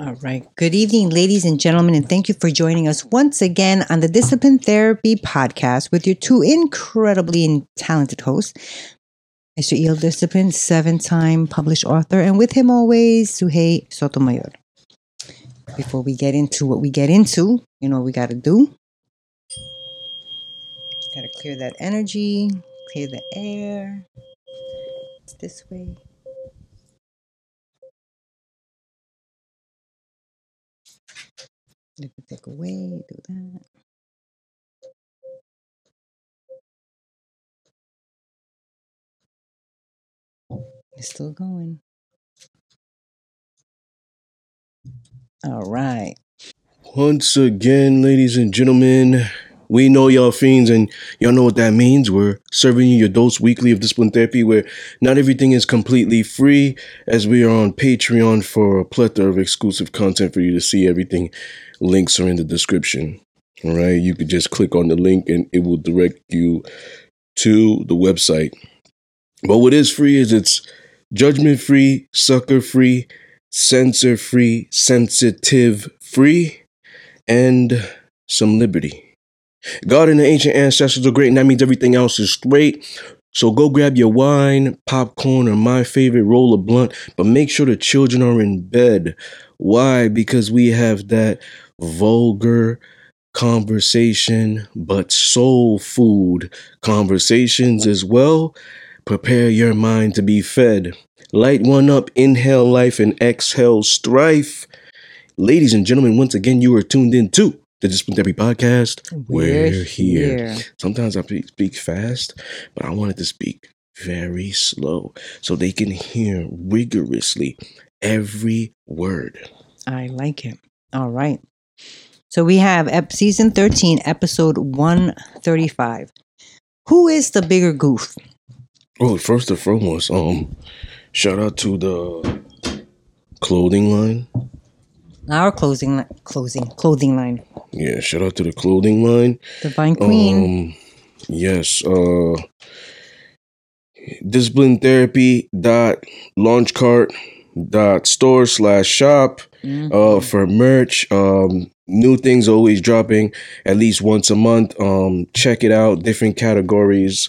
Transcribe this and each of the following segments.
All right. Good evening, ladies and gentlemen, and thank you for joining us once again on the Discipline Therapy Podcast with your two incredibly talented hosts, Mr. E.L. Discipline, seven time published author, and with him always, Suhey Sotomayor. Before we get into what we get into, you know we got to do? Got to clear that energy, clear the air. It's this way. Let me take away, do that. It's still going. All right. Once again, ladies and gentlemen, we know y'all fiends and y'all know what that means. We're serving you your dose weekly of discipline therapy where not everything is completely free as we are on Patreon for a plethora of exclusive content for you to see everything. Links are in the description. All right. You could just click on the link and it will direct you to the website. But what is free is it's judgment free, sucker free, censor free, sensitive free, and some liberty. God and the ancient ancestors are great, and that means everything else is straight. So go grab your wine, popcorn, or my favorite roll of blunt, but make sure the children are in bed. Why? Because we have that vulgar conversation, but soul food conversations as well. Prepare your mind to be fed. Light one up, inhale life, and exhale strife. Ladies and gentlemen, once again, you are tuned in to the Discipline Therapy Podcast. We're We're, here. here. Sometimes I speak fast, but I wanted to speak very slow so they can hear rigorously every word. I like it. All right. So we have ep- season 13, episode 135. Who is the bigger goof? Oh, first and foremost, um, shout out to the clothing line. Our closing, li- closing, clothing line. Yeah, shout out to the clothing line. Divine Queen. Um, yes. Uh, discipline therapy dot launchcart dot store slash shop Mhm. uh for merch um new things always dropping at least once a month um check it out different categories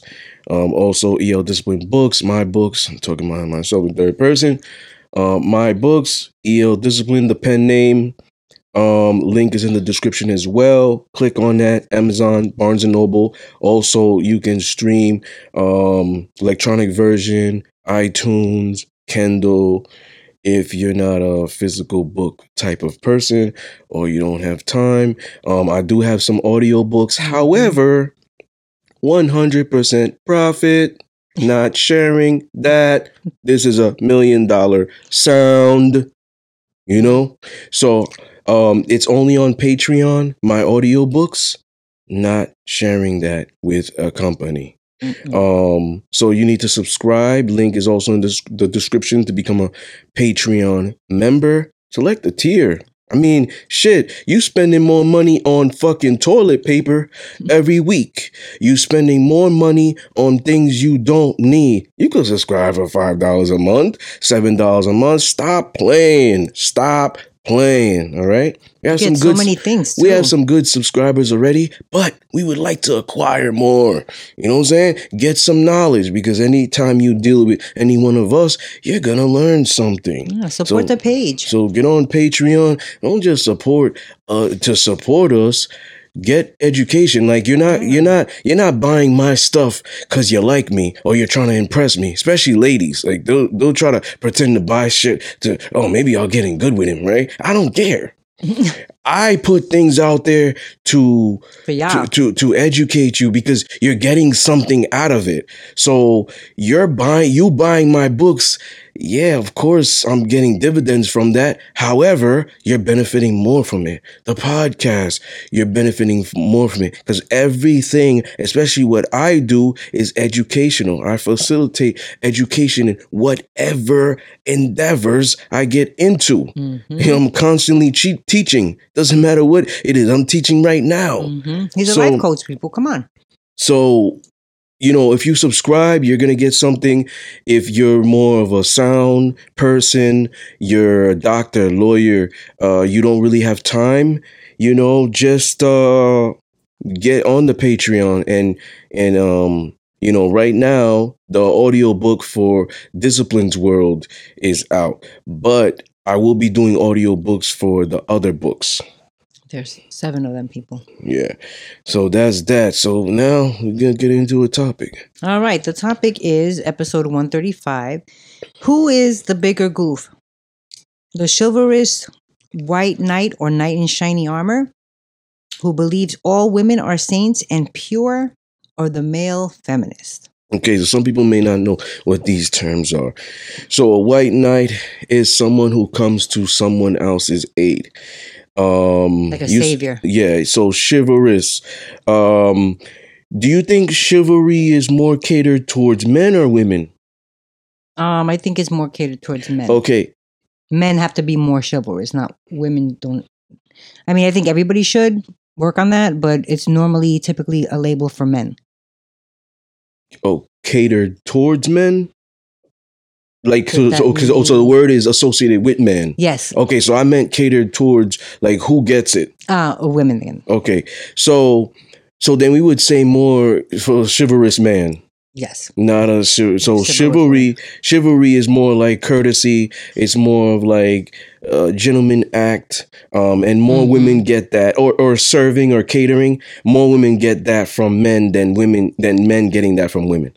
um also el discipline books my books i'm talking about myself in third person uh, my books el discipline the pen name um, link is in the description as well. Click on that. Amazon, Barnes and Noble. Also, you can stream um, electronic version, iTunes, Kindle. If you're not a physical book type of person or you don't have time, um, I do have some audio books. However, 100% profit. Not sharing that. This is a million dollar sound. You know? So um, it's only on Patreon, my audiobooks, not sharing that with a company. Mm-mm. Um, so you need to subscribe. Link is also in the, the description to become a Patreon member. Select the tier. I mean, shit, you spending more money on fucking toilet paper every week. You spending more money on things you don't need. You could subscribe for $5 a month, $7 a month. Stop playing. Stop playing. All right. We have some so good many things. we have some good subscribers already, but we would like to acquire more. You know what I'm saying? Get some knowledge because anytime you deal with any one of us, you're gonna learn something. Yeah, support So- the page. So get on Patreon. Don't just support uh to support us. Get education. Like you're not you're mm-hmm. not you're not buying my stuff because you like me or you're trying to impress me. Especially ladies. Like they'll they'll try to pretend to buy shit to oh maybe y'all getting good with him, right? I don't care. I put things out there to to, to to educate you because you're getting something out of it. So you're buying you buying my books. Yeah, of course I'm getting dividends from that. However, you're benefiting more from it. The podcast, you're benefiting more from it because everything, especially what I do, is educational. I facilitate education in whatever endeavors I get into. Mhm. I'm constantly che- teaching. Doesn't matter what it is. I'm teaching right now. Mhm. He's a life coach, people. Come on. So you know, if you subscribe, you're going to get something. If you're more of a sound person, you're a doctor, lawyer, uh, you don't really have time, you know, just uh, get on the Patreon and, and, um, you know, right now, the audiobook for Disciplines World is out, but I will be doing audiobooks for the other books. There's seven of them people. Yeah. So that's that. So now we're going to get into a topic. All right. The topic is episode 135. Who is the bigger goof? The chivalrous white knight or knight in shiny armor who believes all women are saints and pure, or the male feminist? Okay, so some people may not know what these terms are. So a white knight is someone who comes to someone else's aid. Um Like a you savior. Yeah, so chivalrous. Um do you think chivalry is more catered towards men or women? Um, I think it's more catered towards men. Okay, Men have to be more chivalrous, not women don't. I mean, I think everybody should work on that, but it's normally typically a label for men. oh, catered towards men? Like so, so, oh, the word is associated with men. Yes, Okay, so I meant catered towards like who gets it. uh, women then. Okay, so so then we would say more for chivalrous man, Yes. not a so Chivalrous chivalry. Chivalry is more like courtesy. It's more of like uh, gentleman act, um, and more Mhm. women get that, or or serving or catering. More women get that from men than women than men getting that from women.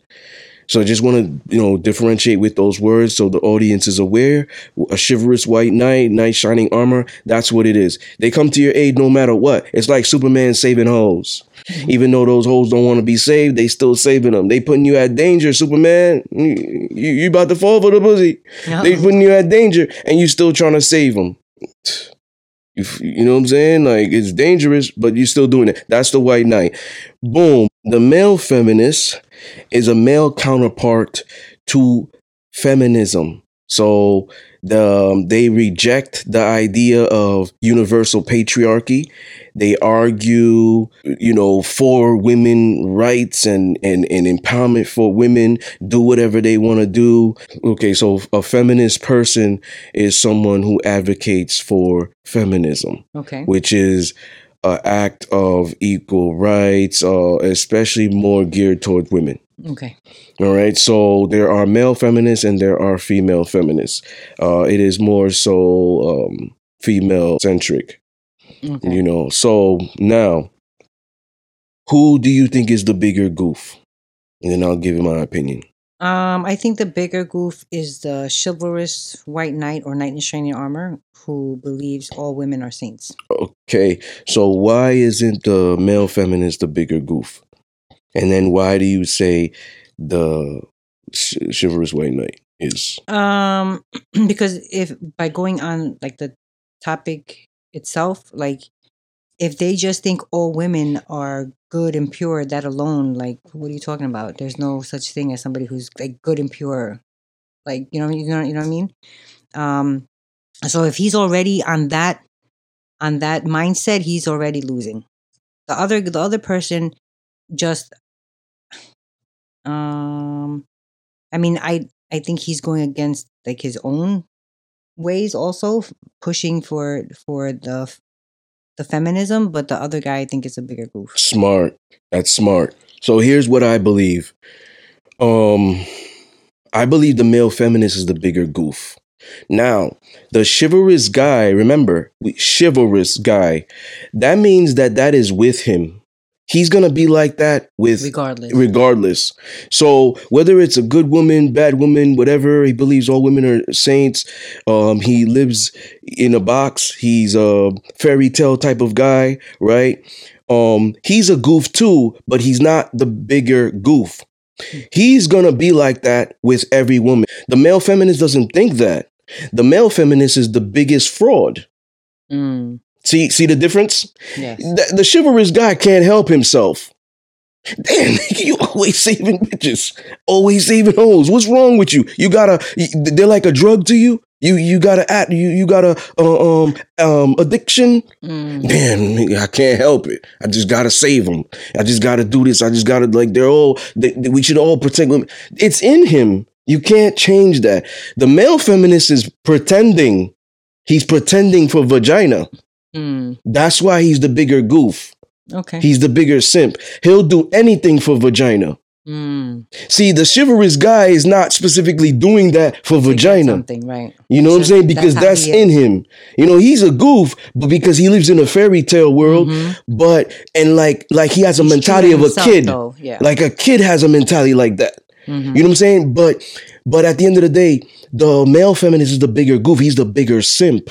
So I just want to you know differentiate with those words so the audience is aware. A chivalrous white knight, knight shining armor. That's what it is. They come to your aid no matter what. It's like Superman saving hoes. Mm-hmm. Even though those hoes don't want to be saved, they still saving them. They putting you at danger, Superman. You, you, you about to fall for the pussy. They putting you at danger, and you still trying to save them. You, you know what I'm saying? Like it's dangerous, but you're still doing it. That's the white knight. Boom. The male feminist is a male counterpart to feminism. So the um, they reject the idea of universal patriarchy. They argue, you know, for women rights and and, and empowerment for women. Do whatever they want to do. Okay, so a feminist person is someone who advocates for feminism Okay. which is an act of equal rights, uh, especially more geared toward women. Okay. All right, so there are male feminists and there are female feminists. Uh, it is more so um, female centric, Okay. you know. So now, who do you think is the bigger goof? And then I'll give you my opinion. Um, I think the bigger goof is the chivalrous white knight or knight in shining armor who believes all women are saints. Okay, so why isn't the male feminist the bigger goof? And then why do you say the ch- chivalrous white knight is? Um, because if by going on like the topic itself, like if they just think all women are good and pure, that alone, like what are you talking about? There's no such thing as somebody who's like good and pure. Like you know, you know, you know what I mean. Um, so if he's already on that on that mindset, he's already losing. The other the other person just um I mean I I think he's going against like his own ways also pushing for for the the feminism but the other guy I think is a bigger goof. Smart. That's smart. So here's what I believe. Um, I believe the male feminist is the bigger goof. Now, the chivalrous guy, remember, chivalrous guy, that means that that is with him. He's gonna be like that with Regardless. regardless. So whether it's a good woman, bad woman, whatever, he believes all women are saints. Um, he lives in a box. He's a fairy tale type of guy, right? Um, he's a goof too, but he's not the bigger goof. He's gonna be like that with every woman. The male feminist doesn't think that. The male feminist is the biggest fraud. Mm, See, see the difference? yes. the, the chivalrous guy can't help himself. Damn, you always saving bitches, always saving hoes. What's wrong with you? You gotta, they're like a drug to you. You you got to act. You you gotta uh, um um addiction. Mm. Damn, I can't help it. I just gotta save them. I just gotta do this. I just gotta like they're all. They, they- we should all protect women. It's in him. You can't change that. The male feminist is pretending. He's pretending for vagina. Mm. That's why he's the bigger goof. Okay. He's the bigger simp. He'll do anything for vagina. Mm. See, the chivalrous guy is not specifically doing that for vagina. Something right. You know what I'm saying? Because how that's, in him. You know, he's a goof, but because he lives in a fairy tale world, Mhm. but and like like he has a He's mentality of a himself, kid. Yeah. Like a kid has a mentality like that. Mhm. You know what I'm saying? But but at the end of the day, the male feminist is the bigger goof. He's the bigger simp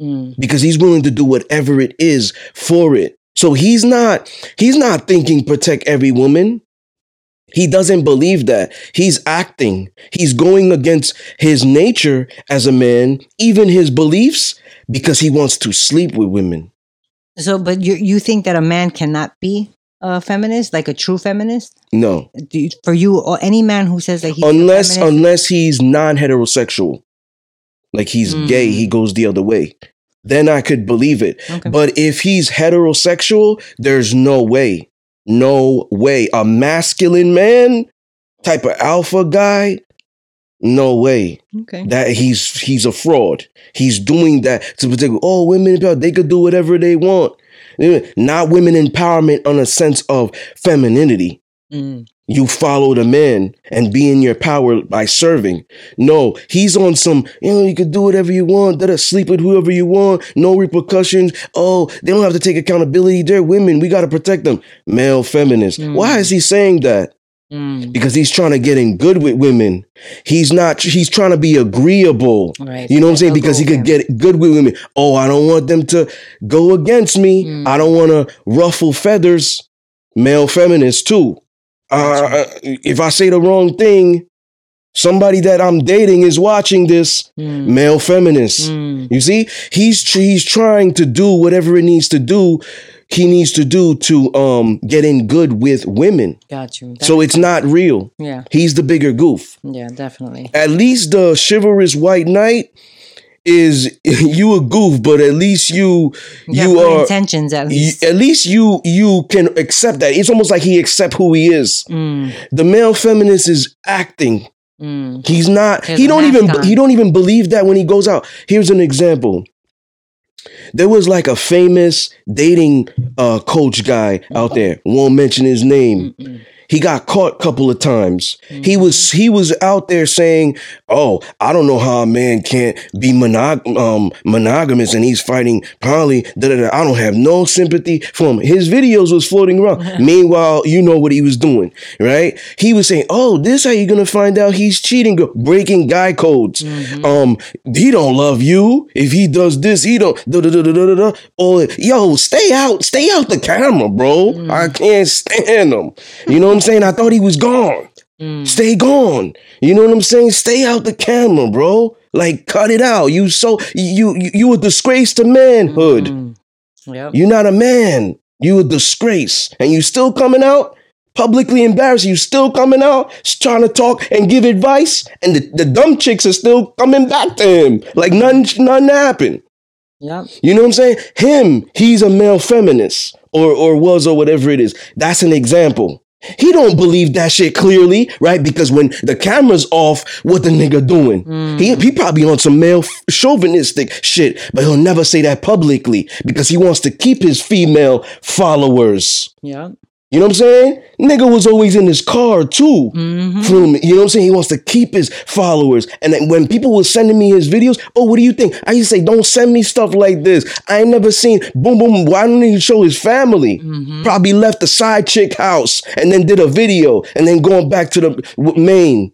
Mm. because he's willing to do whatever it is for it. So he's not he's not thinking protect every woman. He doesn't believe that. He's acting. He's going against his nature as a man, even his beliefs because he wants to sleep with women. So, but you you think that a man cannot be a feminist, like a true feminist? No. Do you, for you, or any man who says that he's a unless feminist? unless he's non-heterosexual. Like he's Mm. gay, he goes the other way. Then I could believe it. Okay. But if he's heterosexual, there's no way. No way. A masculine man, type of alpha guy, no way. okay. That he's he's a fraud. He's doing that to protect. Oh, women they could do whatever they want. Not women empowerment on a sense of femininity. Mm. You follow the man and be in your power by serving. No, he's on some, you know, you could do whatever you want, that sleep with whoever you want, no repercussions. Oh, they don't have to take accountability. They're women. We got to protect them. Male feminist. Mm. Why is he saying that? Mm. Because he's trying to get in good with women. He's not, he's trying to be agreeable. Right. You know what I'm saying? Because he could get good with women. Oh, I don't want them to go against me. Mm. I don't want to ruffle feathers. Male feminist too. Uh, if I say the wrong thing, somebody that I'm dating is watching this. Mm. Male feminist. Mm. You see, he's he's trying to do whatever it needs to do. He needs to do to um get in good with women. Got you. That- So it's not real. yeah, He's the bigger goof. yeah, definitely. At least the chivalrous white knight is you a goof, but at least you You, you are intentions at you, least. at least you you can accept that. It's almost like he accept who he is. Mm. The male feminist is acting. Mm. He's not. There's he don't even. on. He don't even believe that when he goes out. Here's an example. There was like a famous dating uh, coach guy out there. Won't mention his name. Mm-mm. He got caught a couple of times. He Mhm. was he was out there saying, "Oh, I don't know how a man can't be monog- um, monogamous and he's fighting poly." Da, da, da. I don't have no sympathy for him. His videos was floating around. Meanwhile, you know what he was doing, right? He was saying, "Oh, this how you gonna find out he's cheating, breaking guy codes. Mhm. Um, he don't love you. If he does this, he don't. Da, da, da, da, da, da. Or yo, stay out, stay out the camera, bro. Mm. I can't stand him. You know what I'm saying? I thought he was gone. Mm. Stay gone. You know what I'm saying? Stay out the camera, bro. Like cut it out. You so you you, you a disgrace to manhood. Mm. Yep. You're not a man. You a disgrace. And you still coming out? Publicly embarrassed. You still coming out, trying to talk and give advice, and the, the dumb chicks are still coming back to him like nothing, nothing happened. Yep. You know what I'm saying? Him, he's a male feminist, or or was, or whatever it is. That's an example. He don't believe that shit clearly, right? Because when the camera's off, what the nigga doing? Mm. He he probably on some male chauvinistic shit, but he'll never say that publicly because he wants to keep his female followers. Yep. You know what I'm saying? Nigga was always in his car too. hmm From you know what I'm saying? He wants to keep his followers. And then when people were sending me his videos, oh, what do you think? I used to say, don't send me stuff like this. I ain't never seen boom boom. Why don't he show his family? hmm Probably left the side chick house and then did a video and then going back to the main.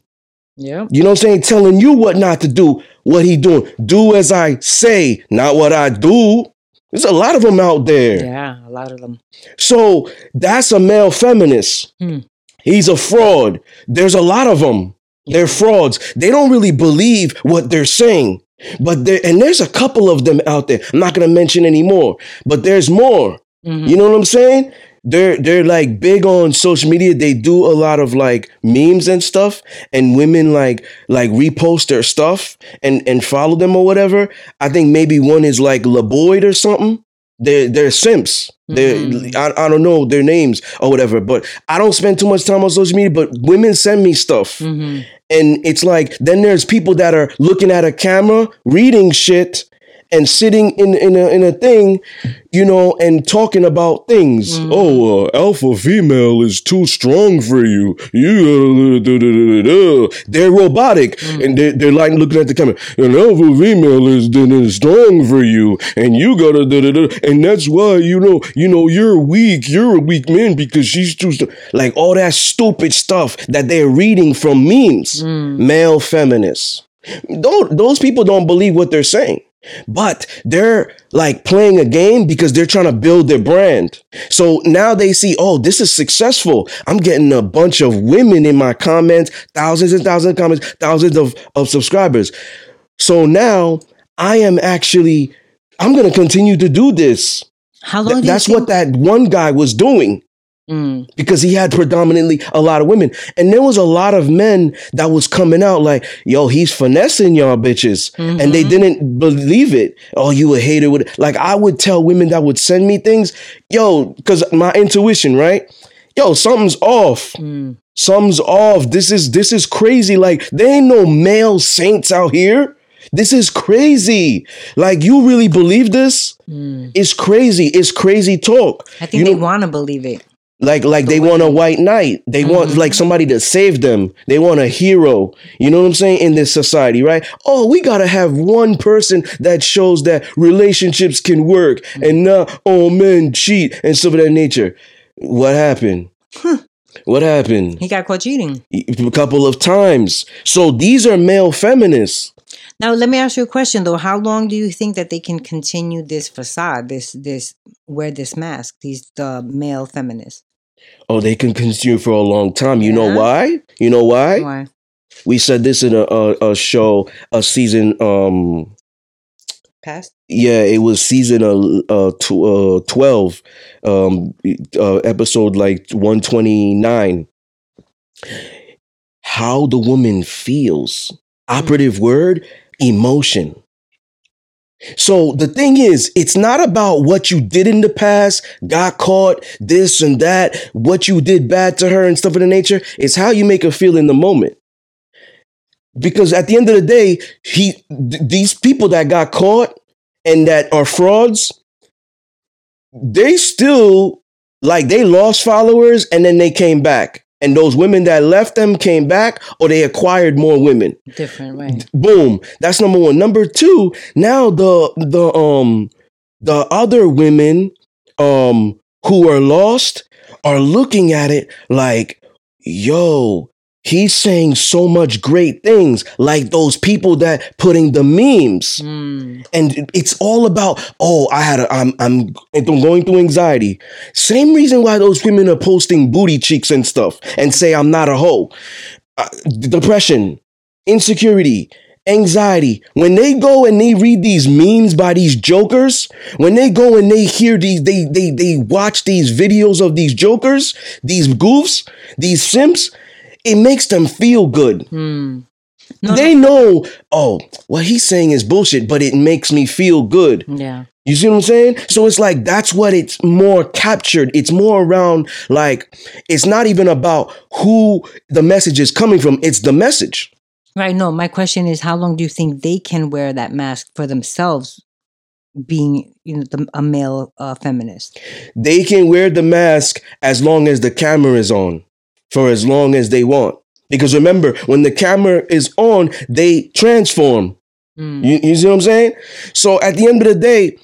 Yeah. You know what I'm saying? Telling you what not to do, what he doing. Do as I say, not what I do. There's a lot of them out there. Yeah, a lot of them. So that's a male feminist. Hmm. He's a fraud. There's a lot of them. They're frauds. They don't really believe what they're saying. But there, and there's a couple of them out there. I'm not going to mention any more, but there's more. Mhm. You know what I'm saying? They're they're like big on social media. They do a lot of like memes and stuff, and women like like repost their stuff and and follow them or whatever. I think maybe one is like LeBoyd or something. They're they're simps. They're Mhm. I, I don't know their names or whatever. But I don't spend too much time on social media. But women send me stuff, Mhm. and it's like then there's people that are looking at a camera, reading shit, and sitting in in a in a thing, you know, and talking about things. Mhm. Oh, uh, alpha female is too strong for you. You uh, da, da, da, they're robotic, Mm. and they're, they're like looking at the camera. An alpha female is, da, strong for you, and you gotta and that's why you know you know you're weak. You're a weak man because she's too strong. Like all that stupid stuff that they're reading from memes. Mm. Male feminists. Don't those people don't believe what they're saying. But they're like playing a game because they're trying to build their brand. So now they see, oh, this is successful. I'm getting a bunch of women in my comments, thousands and thousands of comments, thousands of, of subscribers. So now I am actually, I'm going to continue to do this. How long? Th- that's think- what that one guy was doing Mm. because he had predominantly a lot of women. And there was a lot of men that was coming out like, yo, he's finessing y'all bitches. And they Mhm. didn't believe it. Oh, you a hater with like I would tell women that would send me things, yo, because my intuition, right? Yo, something's off. Mm. Something's off. This is this is crazy. Like there ain't no male saints out here. This is crazy. Like you really believe this? Mm. It's crazy. It's crazy talk. I think You they want to believe it. Like like they want a white knight. They want Mhm. like somebody to save them. They want a hero. You know what I'm saying in this society, right? Oh, we got to have one person that shows that relationships can work and not all men cheat and stuff of that nature. What happened? What happened? He got caught cheating. A couple of times. So these are male feminists. Now, let me ask you a question though. How long do you think that they can continue this facade, this this wear this mask, these the male feminists? Oh, they can consume for a long time. You know why? You know why? Why? We said this in a, a, a show, a season um Past? Yeah, it was season uh, uh, tw- uh 12, um, uh, episode like 129. How the woman feels. Operative word, emotion. So the thing is, it's not about what you did in the past, got caught, this and that, what you did bad to her and stuff of the nature. It's how you make her feel in the moment. Because at the end of the day, he th- these people that got caught and that are frauds, they still like they lost followers and then they came back. And those women that left them came back or they acquired more women. Different, right? Boom. That's number one. Number two, now the the um the other women um who are lost are looking at it like, yo, he's saying so much great things, like those people that putting the memes. Mm. and it's all about oh i had a i'm i'm i'm going through anxiety. Same reason why those women are posting booty cheeks and stuff and say i'm not a hoe. Uh, depression insecurity anxiety. When they go and they read these memes by these jokers when they go and they hear these they they they watch these videos of these jokers these goofs these simps it makes them feel good Mm. No, they know, oh, what he's saying is bullshit, but it makes me feel good. Yeah. You see what I'm saying? So it's like that's what it's more captured. It's more around like it's not even about who the message is coming from, it's the message. Right. No, my question is how long do you think they can wear that mask for themselves being, you know, the, a male uh, feminist? They can wear the mask as long as the camera is on, for as long as they want. Because remember, when the camera is on, they transform. Mm. You, you see what I'm saying? So at the end of the day,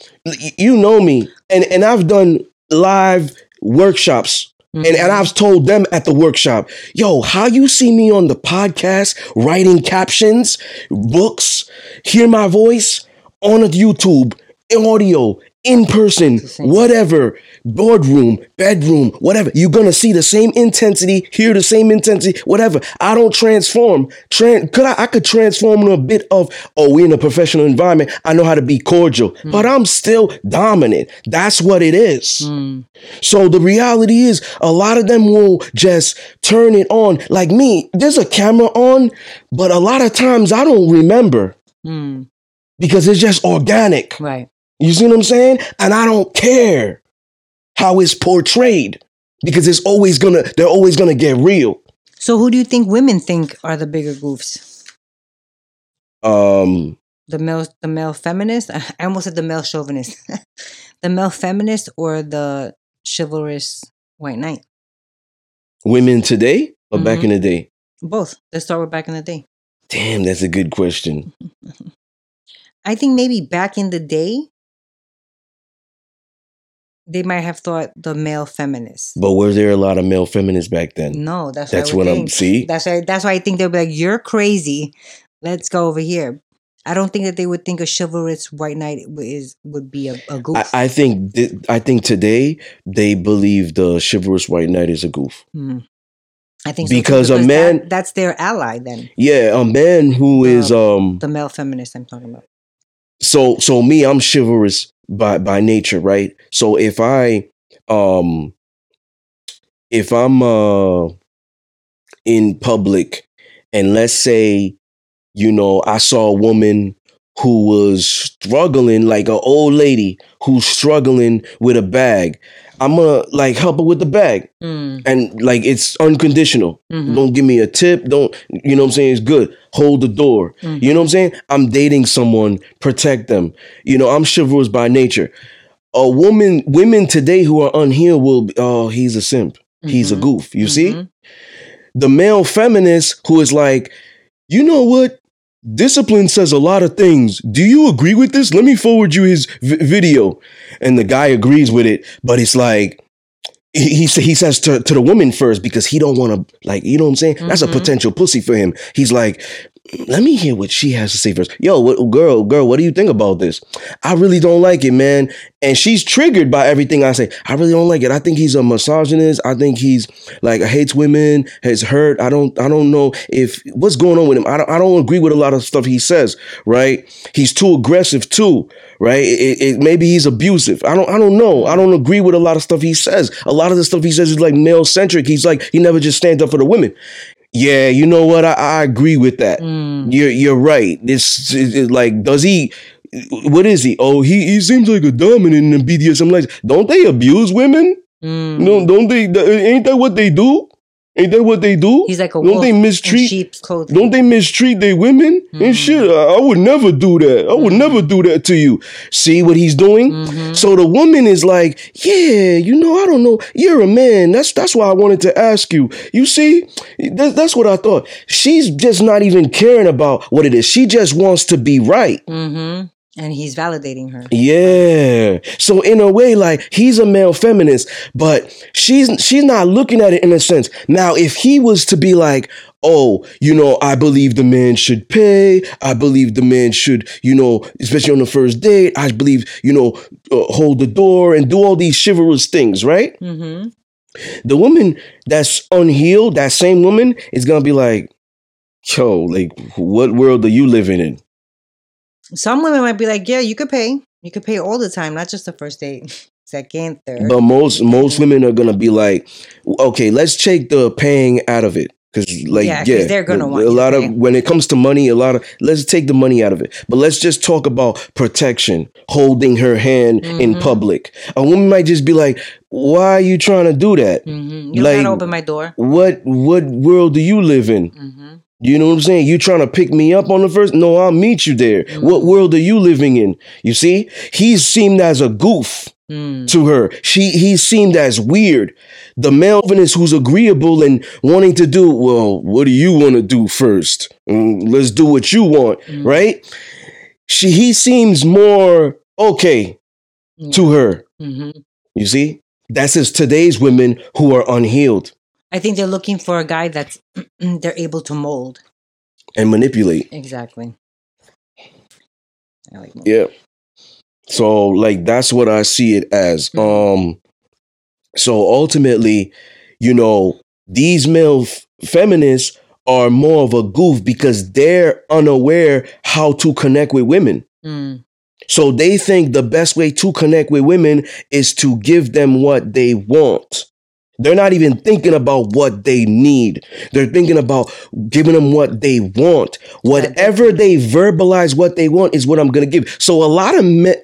you know me, and, and I've done live workshops. And, and I've told them at the workshop, yo, how you see me on the podcast, writing captions, books, hear my voice on a YouTube, audio, in person, It's the same. whatever, boardroom, bedroom, whatever. You're gonna see the same intensity, hear the same intensity, whatever. I don't transform. Tran- could I? I could transform in a bit of. Oh, we're in a professional environment. I know how to be cordial, but I'm still dominant. That's what it is. Mm. So the reality is, a lot of them will just turn it on. Like me, there's a camera on, but a lot of times I don't remember Mm. because it's just organic. Right. You see what I'm saying? And I don't care how it's portrayed because it's always gonna, they're always gonna get real. So who do you think women think are the bigger goofs? Um, The male the male feminist? I almost said the male chauvinist. the male feminist or the chivalrous white knight? women today or back Mhm. in the day? Both. Let's start with back in the day. Damn, that's a good question. I think maybe back in the day, they might have thought the male feminist. But were there a lot of male feminists back then? No, that's That's what, I what I'm see. That's why. That's why I think they'll be like, "You're crazy. Let's go over here." I don't think that they would think a chivalrous white knight is would be a, a goof. I, I think th- I think today they believe the chivalrous white knight is a goof. Hmm. I think so too, Because a that- man- that's their ally. Then Yeah, a man who is um the male feminist I'm talking about. so so me i'm chivalrous by by nature right? So if i um if i'm uh in public and let's say you know i saw a woman who was struggling like an old lady who's struggling with a bag i'm gonna like help her with the bag Mm, and like it's unconditional mhm, don't give me a tip don't you know what i'm saying it's good hold the door mhm. you know what I'm saying? I'm dating someone, protect them. You know, I'm chivalrous by nature. A woman, women today who are unhealed will be, oh, he's a simp. He's a Mhm, goof. You see? mhm. The male feminist who is like, you know what? Discipline says a lot of things. Do you agree with this? Let me forward you his v- video. And the guy agrees with it, but it's like, he, he, he says to, to the woman first because he don't want to, like, you know what I'm saying? That's a Mhm. potential pussy for him. He's like, let me hear what she has to say first. Yo, what, girl, girl, what do you think about this? I really don't like it, man. And she's triggered by everything I say. I really don't like it. I think he's a misogynist. I think he's like hates women, has hurt. I don't, I don't know if what's going on with him. I don't, I don't agree with a lot of stuff he says. Right? He's too aggressive too. Right? It, it, maybe he's abusive. I don't, I don't know. I don't agree with a lot of stuff he says. A lot of the stuff he says is like male centric. He's like he never just stands up for the women. Yeah, you know what? I, I agree with that. Mm, You're you're right. This is is like does he? What is he? Oh, he he seems like a dominant in BDSM. Like, don't they abuse women? mm. No, don't they? Ain't that what they do? Ain't that what they do? He's like a don't they mistreat? sheep's clothing. Don't they mistreat their women Mm. and shit? I, I would never do that. I would Mm. never do that to you. See what he's doing? Mhm. So the woman is like, yeah, you know, I don't know. You're a man. That's that's why I wanted to ask you. You see, that, that's what I thought. She's just not even caring about what it is. She just wants to be right. And he's validating her. Yeah. So in a way, like he's a male feminist, but she's she's not looking at it in a sense. Now, if he was to be like, oh, you know, I believe the man should pay. I believe the man should, you know, especially on the first date. I believe, you know, uh, hold the door and do all these chivalrous things, right? Mm-hmm. The woman that's unhealed, that same woman, is gonna be like, yo, like, what world are you living in? Some women might be like, yeah, you could pay. You could pay all the time, not just the first date, second, third. But most most women are gonna be like, okay, let's take the paying out of it. Cause like Yeah, yeah, they're gonna a, want a lot of when it comes to money, a lot of let's take the money out of it. But let's just talk about protection, holding her hand in Mhm. public. A woman might just be like, "Why are you trying to do that? hmm You like- gotta open my door. What what world do you live in? hmm You know what I'm saying? You trying to pick me up on the first? No, I'll meet you there. What Mhm. world are you living in? You see, he's seemed as a goof Mm. to her. She he seemed as weird. The male feminist who's agreeable and wanting to do, well, what do you want to do first? Mm, let's do what you want, Mm. right? She he seems more okay to her. hmm You see? That's just today's women who are unhealed I think they're looking for a guy that's they're able to mold. and manipulate. Exactly. Like. Yeah. So like that's what I see it as. Um so ultimately, you know, these male f- feminists are more of a goof because they're unaware how to connect with women. Mm. So they think the best way to connect with women is to give them what they want. They're not even thinking about what they need. They're thinking about giving them what they want. Whatever they verbalize what they want is what I'm going to give. So a lot of men,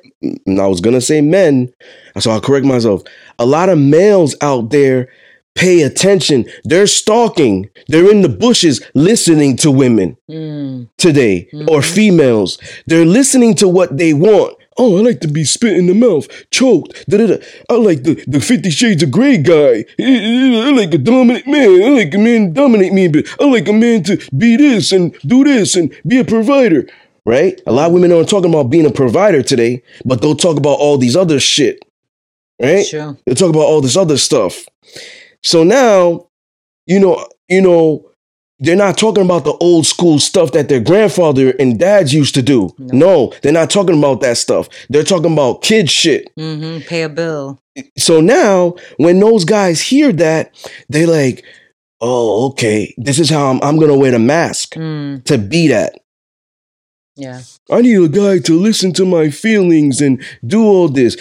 I was going to say men, so I'll correct myself. A lot of males out there pay attention. They're stalking. They're in the bushes listening to women Mm. today or Mhm. females. They're listening to what they want. Oh, I like to be spit in the mouth, choked. Da-da-da. I like the, the Fifty Shades of Grey guy. I like a dominant man. I like a man to dominate me, but I like a man to be this and do this and be a provider. Right? A lot of women aren't talking about being a provider today, but they'll talk about all these other shit. Right? Sure. They'll talk about all this other stuff. So now, you know, you know, they're not talking about the old school stuff that their grandfather and dads used to do. No. No, they're not talking about that stuff. They're talking about kid shit. hmm Pay a bill. So now, when those guys hear that, they like, oh, okay, this is how I'm, I'm gonna wear the mask Mm. to be that. Yeah. I need a guy to listen to my feelings and do all this.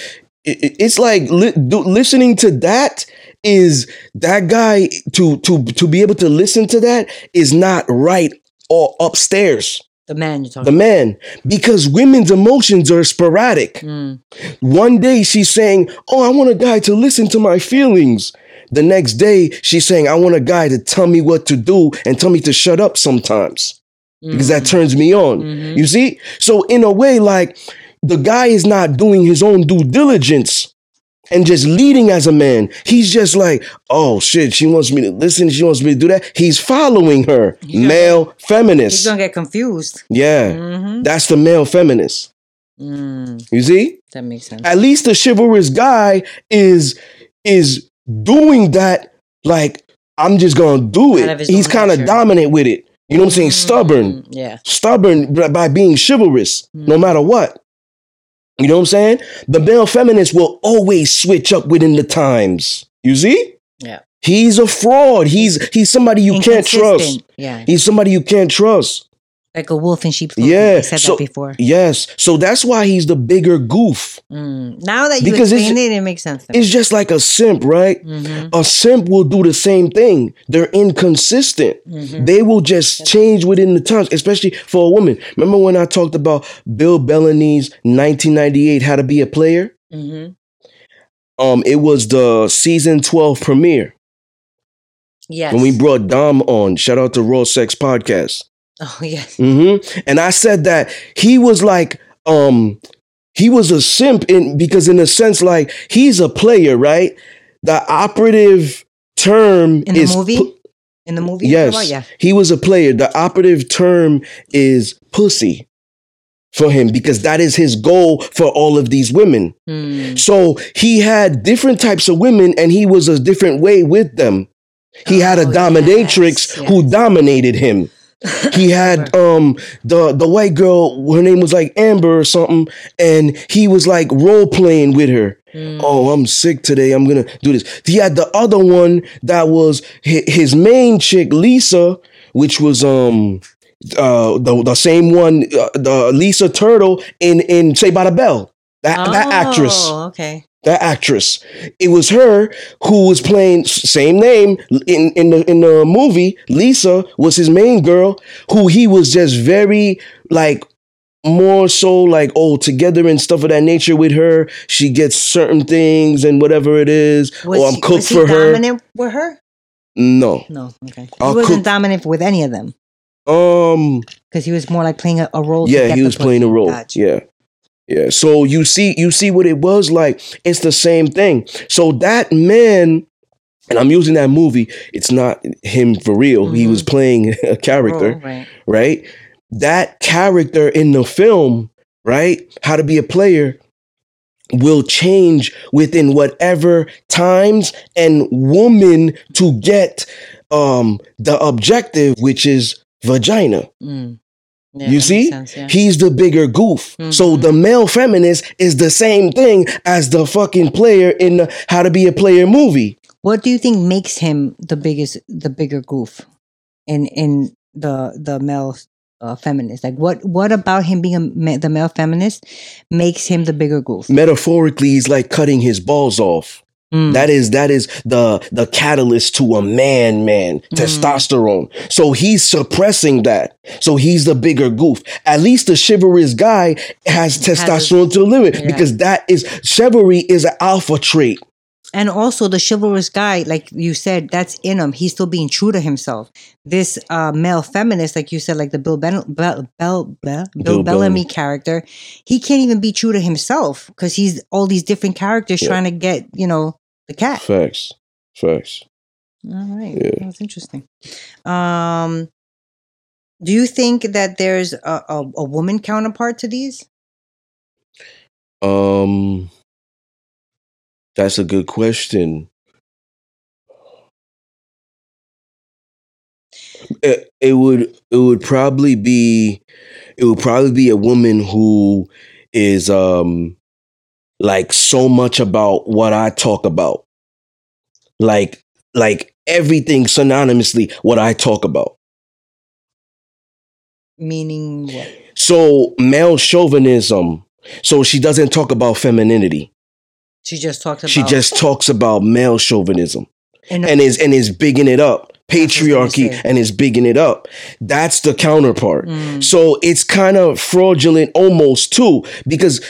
It- it- it's like li- do, listening to that is that guy to to to be able to listen to that is not right or upstairs. The man you're talking the man. Because women's emotions are sporadic. Mm. one day she's saying oh i want a guy to listen to my feelings. The next day she's saying i want a guy to tell me what to do and tell me to shut up sometimes. Because that turns me on. Mhm. you see? So in a way, like the guy is not doing his own due diligence and just leading as a man. He's just like, oh shit, she wants me to listen, she wants me to do that. He's following her. He's male He's feminist. gonna get confused. yeah. hmm That's the male feminist. Mm. You see? That makes sense. At least the chivalrous guy is is doing that like I'm just gonna do it. He's kind of dominant with it. You know what I'm saying? Stubborn Mm, Yeah. stubborn by being chivalrous, no Mm. matter what. You know what I'm saying? The male feminist will always switch up within the times. You see? Yeah. He's a fraud. He's he's somebody you can't trust. Yeah. He's somebody you can't trust. Like a wolf in sheep's clothing. Yeah, said so- that before. Yes. So that's why he's the bigger goof. Mm. Now that you Because explained it, it makes sense. It's just like a simp, right? hmm A simp will do the same thing. They're inconsistent. hmm They will just change within the times, especially for a woman. Remember when I talked about Bill Bellamy's 1998 How to Be a Player? hmm Um, it was the season 12 premiere Yes. when we brought Dom on. Shout out to Raw Sex Podcast. oh yes. hmm And I said that he was like, um, he was a simp in because in a sense, like he's a player, right? The operative term In the is movie? pu- In the movie. yes, about? he was a player. The operative term is pussy for him because that is his goal for all of these women. Yeah. Mm. So he had different types of women and he was a different way with them. He had a Oh, dominatrix yes, who dominated him. He had um the the white girl, her name was like Amber or something, and he was like role playing with her. Mm. Oh, I'm sick today. I'm gonna do this. He had the other one that was his main chick, Lisa, which was um uh the, the same one, uh, the Lisa Turtle in in Saved by the Bell. That that actress Oh, okay. That actress. It was her who was playing same name in in the in the movie. Lisa was his main girl, who he was just very like more so like oh together and stuff of that nature with her. She gets certain things and whatever it is. Was or I'm he- cooked was he for her. dominant with her? No, No. Okay. I'll he wasn't cook- dominant with any of them um, because he was more like playing a, a role. to yeah, get he was playing a role. Gotcha. Yeah. Yeah. So you see, you see what it was like. It's the same thing. So that man, and I'm using that movie, it's not him for real. He Mhm. was playing a character, Role, right. right? That character in the film, right? How to be a player will change within whatever times and woman to get um the objective which is vagina Mm. Yeah, You see? sense, yeah. He's the bigger goof. So Mhm. the male feminist is the same thing as the fucking player in the How to Be a Player movie. What do you think makes him the biggest, the bigger goof in in the the male uh, feminist? Like, what what about him being a ma- the male feminist makes him the bigger goof? Metaphorically, he's like cutting his balls off. Mm. That is that is the the catalyst to a man man Mm. testosterone. So he's suppressing that. So he's the bigger goof. At least the chivalrous guy has testosterone to the limit yeah. because that is chivalry is an alpha trait. And also the chivalrous guy, like you said, that's in him. He's still being true to himself. This uh, male feminist, like you said, like the Bill ben- Bell, Bell, Bell, Bill Bellamy Bellamy. character, he can't even be true to himself because he's all these different characters Yeah. trying to get, you know, the cat. Facts. Facts. All right, Yeah. that's interesting. Um, do you think that there's a, a, a woman counterpart to these? Um that's a good question. It, it would it would probably be it would probably be a woman who is um like so much about what I talk about. Like like everything synonymously what I talk about. Meaning what? So male chauvinism. So she doesn't talk about femininity. She just talked about. She just talks about male chauvinism and, and is and is bigging it up. What I was gonna Patriarchy and is bigging it up. That's the counterpart. Mm, So it's kind of fraudulent almost too, because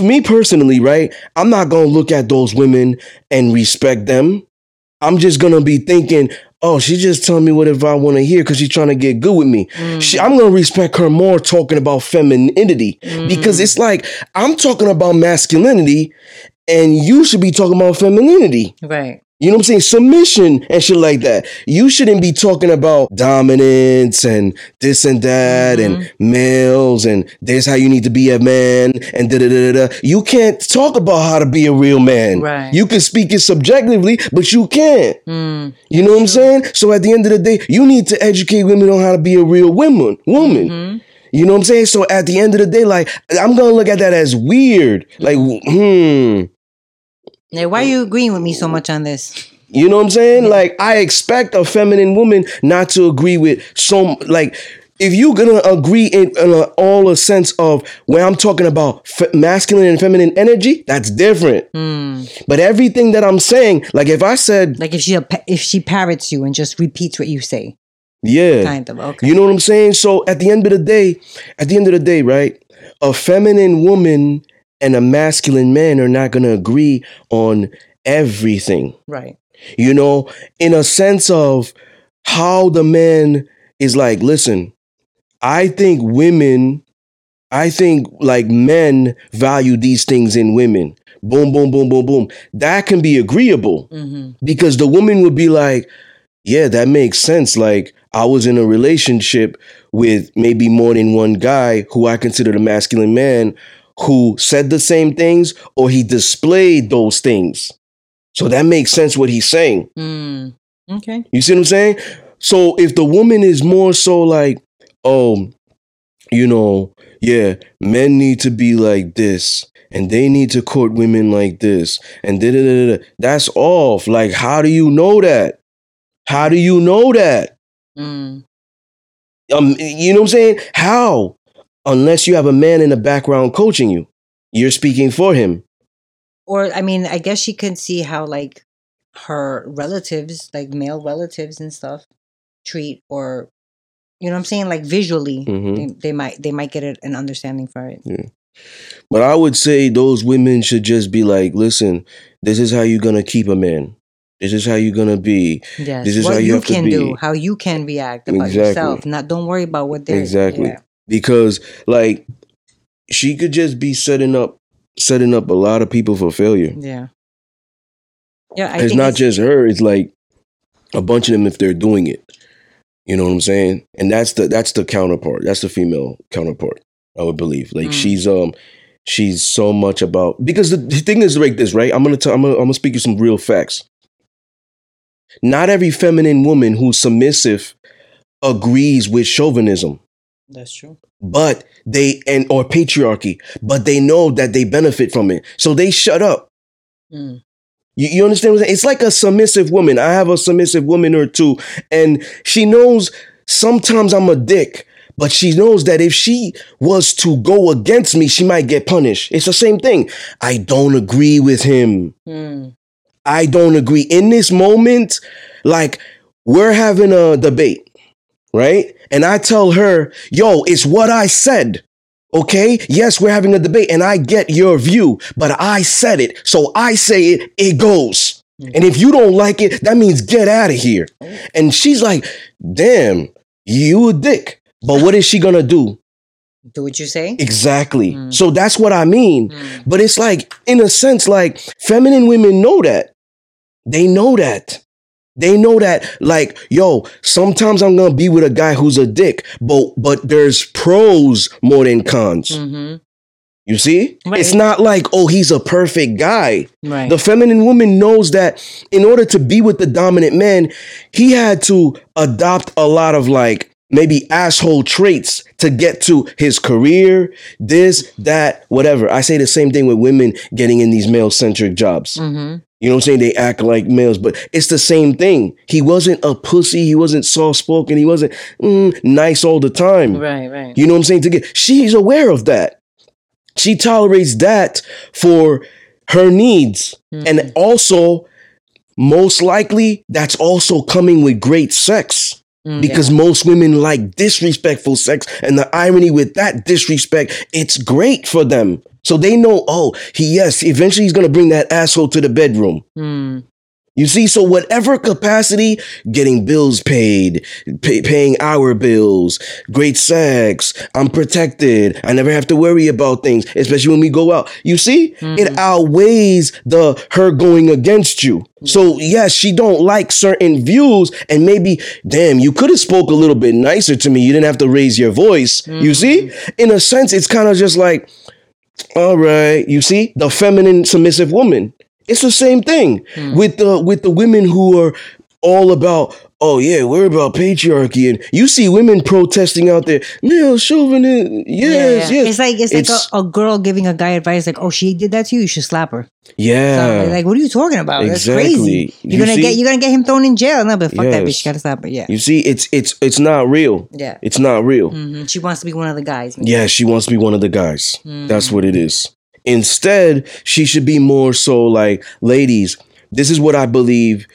me personally, right? I'm not gonna look at those women and respect them. I'm just gonna be thinking, oh, she's just telling me whatever I want to hear because she's trying to get good with me. mm, She, I'm gonna respect her more talking about femininity because mm. it's like I'm talking about masculinity, and you should be talking about femininity. right. You know what I'm saying? Submission and shit like that. You shouldn't be talking about dominance and this and that Mm-hmm. and males and this how you need to be a man and da da da da. You can't talk about how to be a real man. Right. You can speak it subjectively, but you can't. Mm, You know what I'm saying? So at the end of the day, you need to educate women on how to be a real woman. Woman. mhm. You know what I'm saying? So at the end of the day, like I'm gonna look at that as weird. Like, hmm. Now, why are you agreeing with me so much on this? You know what I'm saying? Like I expect a feminine woman not to agree with some like if you're gonna agree in, in a, all a sense of where I'm talking about f- masculine and feminine energy, that's different. Mm. But everything that I'm saying, like if I said, Like if she if she parrots you and just repeats what you say, yeah, kind of. Okay. you know what I'm saying. So at the end of the day, at the end of the day, right, a feminine woman and a masculine man are not gonna agree on everything. right. you know, in a sense of how the man is like, listen, I think women, I think like men value these things in women. Boom, boom, boom, boom, boom. That can be agreeable hmm because the woman would be like, yeah, that makes sense. Like, I was in a relationship with maybe more than one guy who I considered a masculine man who said the same things or he displayed those things. So that makes sense what he's saying. Mm. Okay. You see what I'm saying? So if the woman is more so like, oh, you know, yeah, men need to be like this and they need to court women like this and da da da da, that's off. Like, how do you know that? How do you know that? Mm. Um, you know what I'm saying? How? Unless you have a man in the background coaching you, you're speaking for him. Or I mean, I guess she can see how like her relatives, like male relatives and stuff, treat or you know what I'm saying, like visually, Mhm. they, they might they might get an understanding for it. Yeah. But I would say those women should just be like, listen, this is how you're gonna keep a man. This is how you're gonna be. Yes, This is what how you you have to can do, how you can react about Exactly. yourself. Not don't worry about what they're Exactly. yeah. Because like she could just be setting up setting up a lot of people for failure. Yeah. Yeah, I it's not just her, it's like a bunch of them if they're doing it. You know what I'm saying? And that's the that's the counterpart. That's the female counterpart, I would believe. Like Mm. she's um she's so much about because the, the thing is like this, right? I'm gonna tell I'm gonna, I'm gonna speak you some real facts. Not every feminine woman who's submissive agrees with chauvinism. That's true. but they and or patriarchy, but they know that they benefit from it. So they shut up. Mm. You, you understand what I'm saying? It's like a submissive woman. I have a submissive woman or two, and she knows sometimes I'm a dick, but she knows that if she was to go against me, she might get punished. It's the same thing. I don't agree with him. Mm. I don't agree. In this moment, like we're having a debate, right? And I tell her, yo, it's what I said. Okay. Yes, we're having a debate and I get your view, but I said it. So I say it, it goes. And if you don't like it, that means get out of here. And she's like, damn, you a dick. But what is she gonna do? Do what you say. Exactly. Mm. So that's what I mean. Mm. But it's like, in a sense, like feminine women know that. They know that. They know that, like, yo, sometimes I'm gonna be with a guy who's a dick, but but there's pros more than cons. Mm-hmm. You see? Right. It's not like, oh, he's a perfect guy. Right. The feminine woman knows that in order to be with the dominant man, he had to adopt a lot of like maybe asshole traits to get to his career, this, that, whatever. I say the same thing with women getting in these male centric jobs. mm-hmm. You know what I'm saying? They act like males, but it's the same thing. He wasn't a pussy. He wasn't soft spoken. He wasn't mm, nice all the time. Right. Right. You know what I'm saying? To get, she's aware of that. She tolerates that for her needs. Mhm. And also, most likely, that's also coming with great sex Mm, because most women like disrespectful sex. And the irony with that disrespect, it's great for them. So they know, oh, he, yes, eventually he's going to bring that asshole to the bedroom. Mm. You see, so whatever capacity, getting bills paid, pay, paying our bills, great sex, I'm protected. I never have to worry about things, especially when we go out. You see, it Mhm. outweighs the her going against you. So yes, she don't like certain views, and maybe, damn, you could have spoke a little bit nicer to me. You didn't have to raise your voice. You see, in a sense, it's kind of just like, all right, you see, the feminine submissive woman. It's the same thing Mm. with the with the women who are all about oh yeah we're about patriarchy and you see women protesting out there male chauvinist yes yeah, yes It's like it's, It's- like a, a girl giving a guy advice like, "Oh, she did that to you. You should slap her." yeah So, like, what are you talking about? That's crazy. You're You gonna see? get you're gonna get him thrown in jail. No, but fuck that bitch. You gotta stop her. Yeah, you see it's it's it's not real yeah. it's not real hmm She wants to be one of the guys. man. yeah she wants to be one of the guys Mhm. that's what it is instead she should be more so like ladies this is what i believe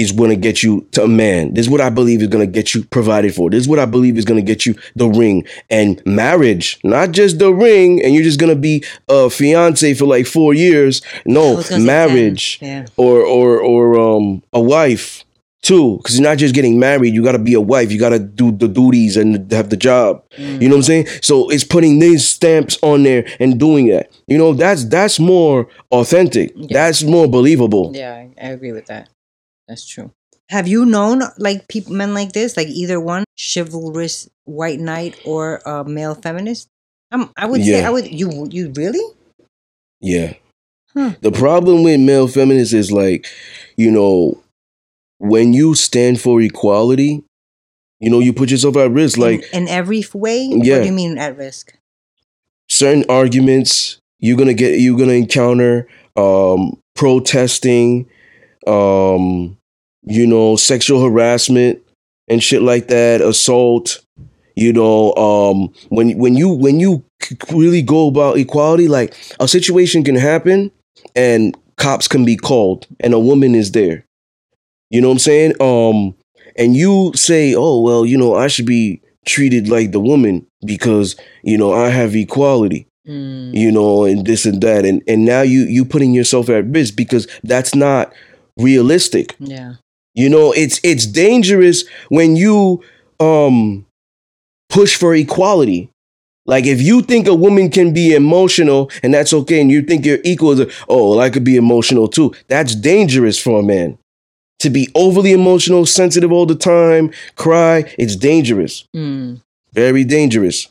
is going to get you to a man. This is what I believe is going to get you provided for. This is what I believe is going to get you the ring and marriage, not just the ring, and you're just going to be a fiance for like four years. No, was gonna say marriage Yeah. or or or um a wife too, because you're not just getting married. You got to be a wife. You got to do the duties and have the job. Mm. You know what I'm saying? So it's putting these stamps on there and doing that. You know, that's that's more authentic. Yeah. That's more believable. Yeah, I agree with that. That's true. Have you known like people, men like this, like either one, chivalrous white knight or a male feminist? Um, I would say Yeah. I would. You you really? Yeah. Hmm. The problem with male feminists is like, you know, when you stand for equality, you know, you put yourself at risk. Like in, in every way. What Yeah. do you mean at risk? certain arguments, you're gonna get you're gonna encounter um protesting, um, you know, sexual harassment and shit like that, assault. You know, um, when when you when you really go about equality, like a situation can happen and cops can be called and a woman is there. You know what I'm saying? Um, and you say, oh well, you know, I should be treated like the woman because you know I have equality Mm, you know, and this and that, and and now you you putting yourself at risk because that's not realistic. yeah. You know, it's it's dangerous when you um push for equality. Like if you think a woman can be emotional and that's okay, and you think you're equal to, oh, well, I could be emotional too. That's dangerous for a man. To be overly emotional, sensitive all the time, cry, it's dangerous. Mm. Very dangerous.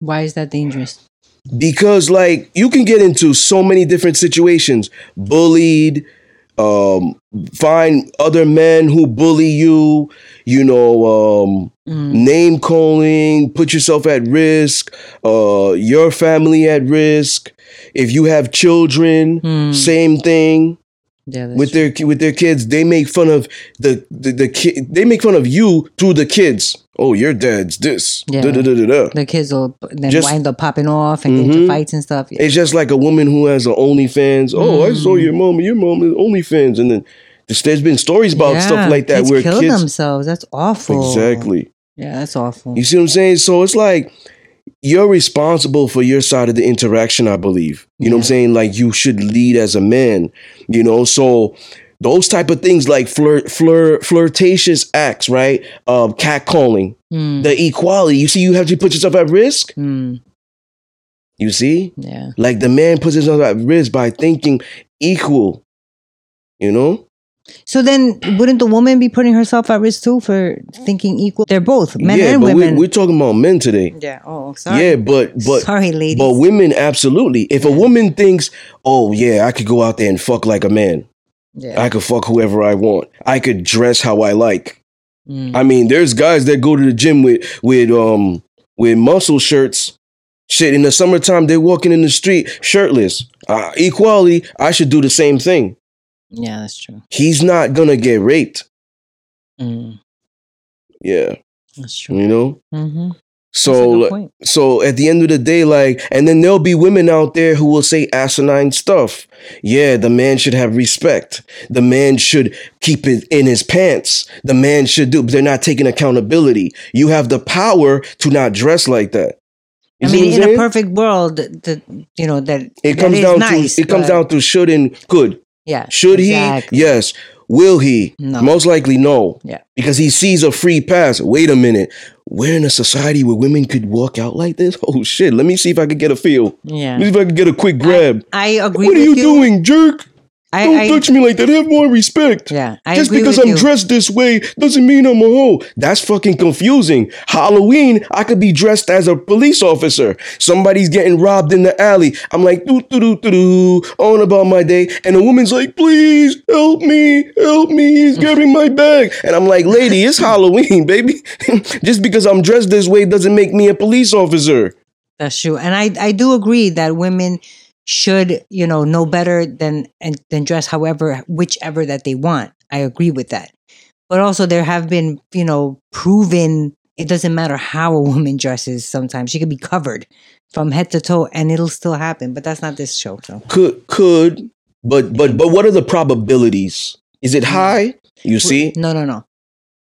Why is that dangerous? because like you can get into so many different situations bullied um, find other men who bully you, you know, um, Mm. name calling, put yourself at risk, uh, your family at risk. If you have children, Mm. same thing Yeah, with true. their with their kids. They make fun of the the, the kid. They make fun of you through the kids. Oh, your dad's this. Yeah. Da, da, da, da, the kids will then Just- wind up popping off and get into Mhm. fights and stuff. Yeah. It's just like a woman who has an OnlyFans. Oh, I saw Mm. your mom. Your mom is OnlyFans, and then there's, there's been stories about Yeah, stuff like that kids where kill kids themselves. That's awful. exactly. Yeah, that's awful. You see what I'm saying? So it's like you're responsible for your side of the interaction, I believe. You know what I'm saying? Like you should lead as a man, you know? So those type of things like flirt, flirt, flirtatious acts, right? Um, catcalling, Mm, the equality. You see, you have to put yourself at risk. mm, You see? yeah. Like the man puts himself at risk by thinking equal, you know? So then, wouldn't the woman be putting herself at risk too for thinking equal? They're both men yeah, and but women. We, we're talking about men today. yeah. Oh, sorry. Yeah, but but sorry, ladies. But women, absolutely. If a woman thinks, oh, yeah, I could go out there and fuck like a man, yeah. I could fuck whoever I want, I could dress how I like. Mm. I mean, there's guys that go to the gym with, with, um, with muscle shirts. Shit, in the summertime, they're walking in the street shirtless. Uh, equality, I should do the same thing. Yeah, that's true. He's not gonna get raped. Mm, Yeah, that's true. you know? Mm-hmm. So. So at the end of the day, like, and then there'll be women out there who will say asinine stuff. Yeah, the man should have respect. The man should keep it in his pants. The man should do, but they're not taking accountability. You have the power to not dress like that. You I mean, in a perfect world, the you know that it comes down nice, to it comes down to should and could. Yeah. Should exactly. he? Yes. Will he? No. Most likely no. Yeah. Because he sees a free pass. Wait a minute. We're in a society where women could walk out like this? Oh shit. Let me see if I could get a feel. Yeah. Let me see if I could get a quick grab. I agree. what are with you, doing, jerk? I, Don't I, touch me like that. Have more respect. yeah. I Just because I'm you. dressed this way doesn't mean I'm a hoe. That's fucking confusing. Halloween, I could be dressed as a police officer. Somebody's getting robbed in the alley. I'm like, doo doo doo doo doo, on about my day. And a woman's like, please help me, help me. He's grabbing my bag. And I'm like, lady, it's Halloween, baby. Just because I'm dressed this way doesn't make me a police officer. That's true, and I I do agree that women should you know know better than and than dress however whichever that they want. I agree with that, but also there have been you know proven it doesn't matter how a woman dresses. Sometimes she could be covered from head to toe, and it'll still happen. But that's not this show. So Could could, but but but what are the probabilities? Is it mm. high? You see? no, no, no.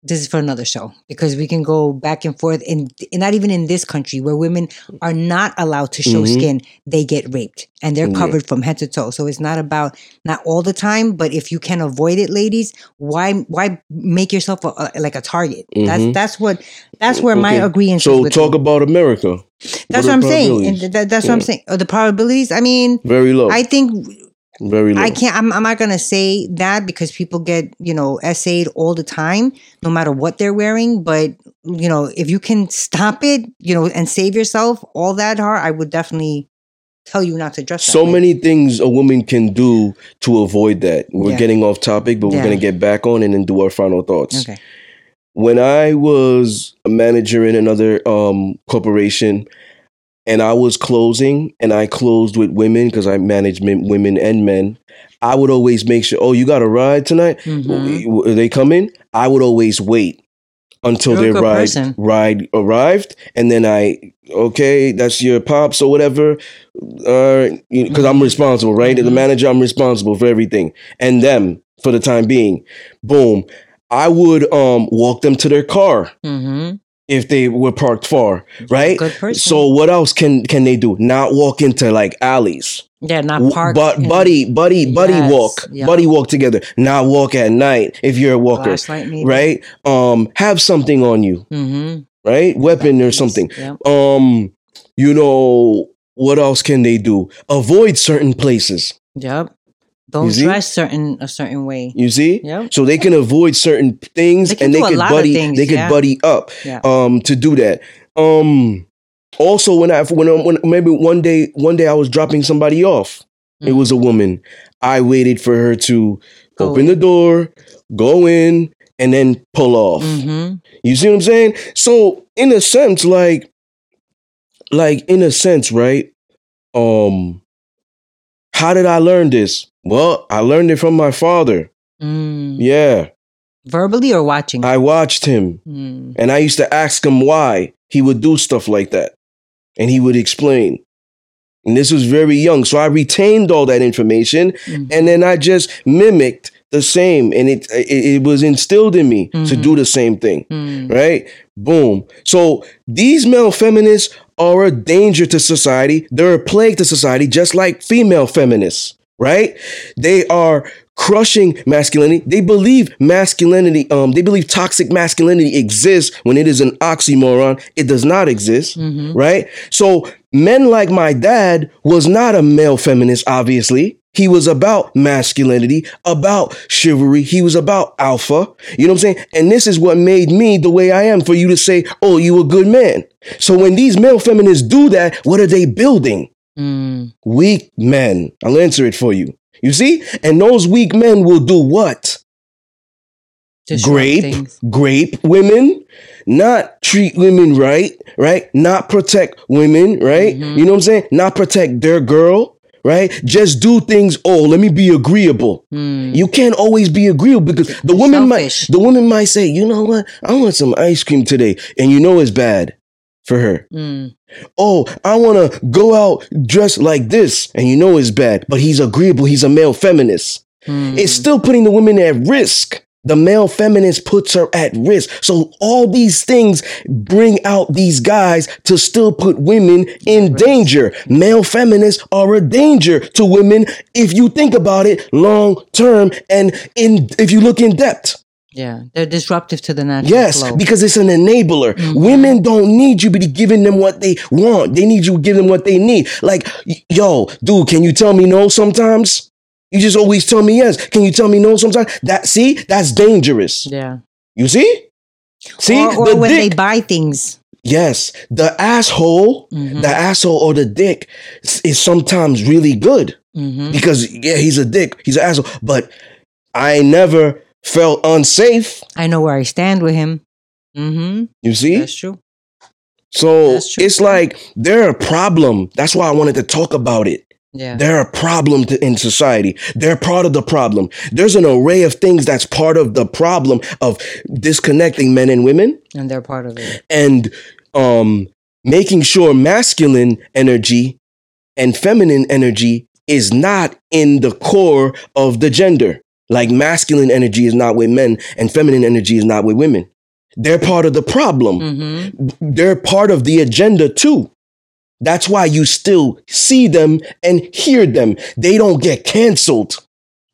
This is for another show because we can go back and forth in, in not even in this country where women are not allowed to show Mhm. skin, they get raped and they're Yeah. covered from head to toe. So it's not about not all the time, but if you can avoid it, ladies, why why make yourself a, a- like a target? That's Mhm. that's what that's where my Okay. agreement So talk you. about America. That's are what I'm saying. And th- that, that's what I'm saying. Uh, the probabilities. I mean, Very low. I think Very low. I can't. I'm, I'm not gonna say that because people get you know essayed all the time, no matter what they're wearing. But you know, if you can stop it, you know, and save yourself all that hard, I would definitely tell you not to dress. that so way. many things a woman can do to avoid that. We're Yeah. getting off topic, but we're Yeah. going to get back on and then do our final thoughts. Okay. When I was a manager in another um, corporation and I was closing and I closed with women because I managed men, women and men, I would always make sure, oh, you got a ride tonight? Mhm. Are they coming? I would always wait until You're their ride person. ride arrived, and then I okay, that's your pops or whatever. Uh, because I'm responsible, right? As a Mhm. manager, I'm responsible for everything and them for the time being. Boom. I would um walk them to their car Mm-hmm. If they were parked far, right? Good person. So what else can can they do? Not walk into like alleys. yeah, not park. But in buddy, buddy, buddy Yes, walk, buddy walk together. Not walk at night if you're a walker, right? Um, have something on you, Mm-hmm. right? Weapon or something. Yeah. Um, you know what else can they do? Avoid certain places. Yep. Don't dress certain a certain way. You see, Yep. so they can avoid certain things They and they could buddy. things, they could yeah. buddy up. Yeah. Um, to do that. Um, also when I when, I- when maybe one day one day I was dropping somebody off. It Mhm. was a woman. I waited for her to Go open the door, go in, and then pull off. Mm-hmm. You see what I'm saying? So in a sense, like, like in a sense, right? Um, how did I learn this? Well, I learned it from my father. Mm. Yeah, Verbally or watching? I watched him, Mm. and I used to ask him why he would do stuff like that, and he would explain. And this was very young, so I retained all that information, Mhm. and then I just mimicked the same, and it it, it was instilled in me to Mhm. do the same thing. Mm. right? Boom. So these male feminists are a danger to society. They're a plague to society, just like female feminists, right? They are crushing masculinity. They believe masculinity, um, they believe toxic masculinity exists when it is an oxymoron. It does not exist, Mhm. right? So men like my dad was not a male feminist, obviously. He was about masculinity, about chivalry. He was about alpha. You know what I'm saying? And this is what made me the way I am for you to say, oh, you a good man. So when these male feminists do that, what are they building? Mm. Weak men. I'll answer it for you. You see? And those weak men will do what? Disrupt Grape, things. grape women, not treat women right, right? Not protect women, right? Mhm. You know what I'm saying? Not protect their girl, right? Just do things, oh, let me be agreeable. Mm. You can't always be agreeable because the woman Selfish. might the woman might say, you know what? I want some ice cream today. And you know it's bad for her. Mm. Oh, I want to go out dressed like this, and you know it's bad, but he's agreeable. He's a male feminist. Mm. It's still putting the women at risk. The male feminist puts her at risk. So all these things bring out these guys to still put women in danger. Male feminists are a danger to women if you think about it long term and in if you look in depth. yeah, they're disruptive to the natural Yes, flow. because it's an enabler. Mhm. Women don't need you to be giving them what they want. They need you to give them what they need. Like, yo, dude, can you tell me no sometimes? You just always tell me yes. Can you tell me no sometimes? That see, that's dangerous. yeah. You see? See or, or the when they buy things. yes, the asshole, Mhm. the asshole or the dick is sometimes really good Mhm. because yeah, he's a dick, he's an asshole. But I never felt unsafe. I know where I stand with him. Mm-hmm. You see? That's true. So That's true. it's like they're a problem. That's why I wanted to talk about it. Yeah. They're a problem to, in society. They're part of the problem. There's an array of things that's part of the problem of disconnecting men and women and they're part of it. and um, making sure masculine energy and feminine energy is not in the core of the gender. Like masculine energy is not with men and feminine energy is not with women. They're part of the problem Mm-hmm. they're part of the agenda too. That's why you still see them and hear them. They don't get canceled.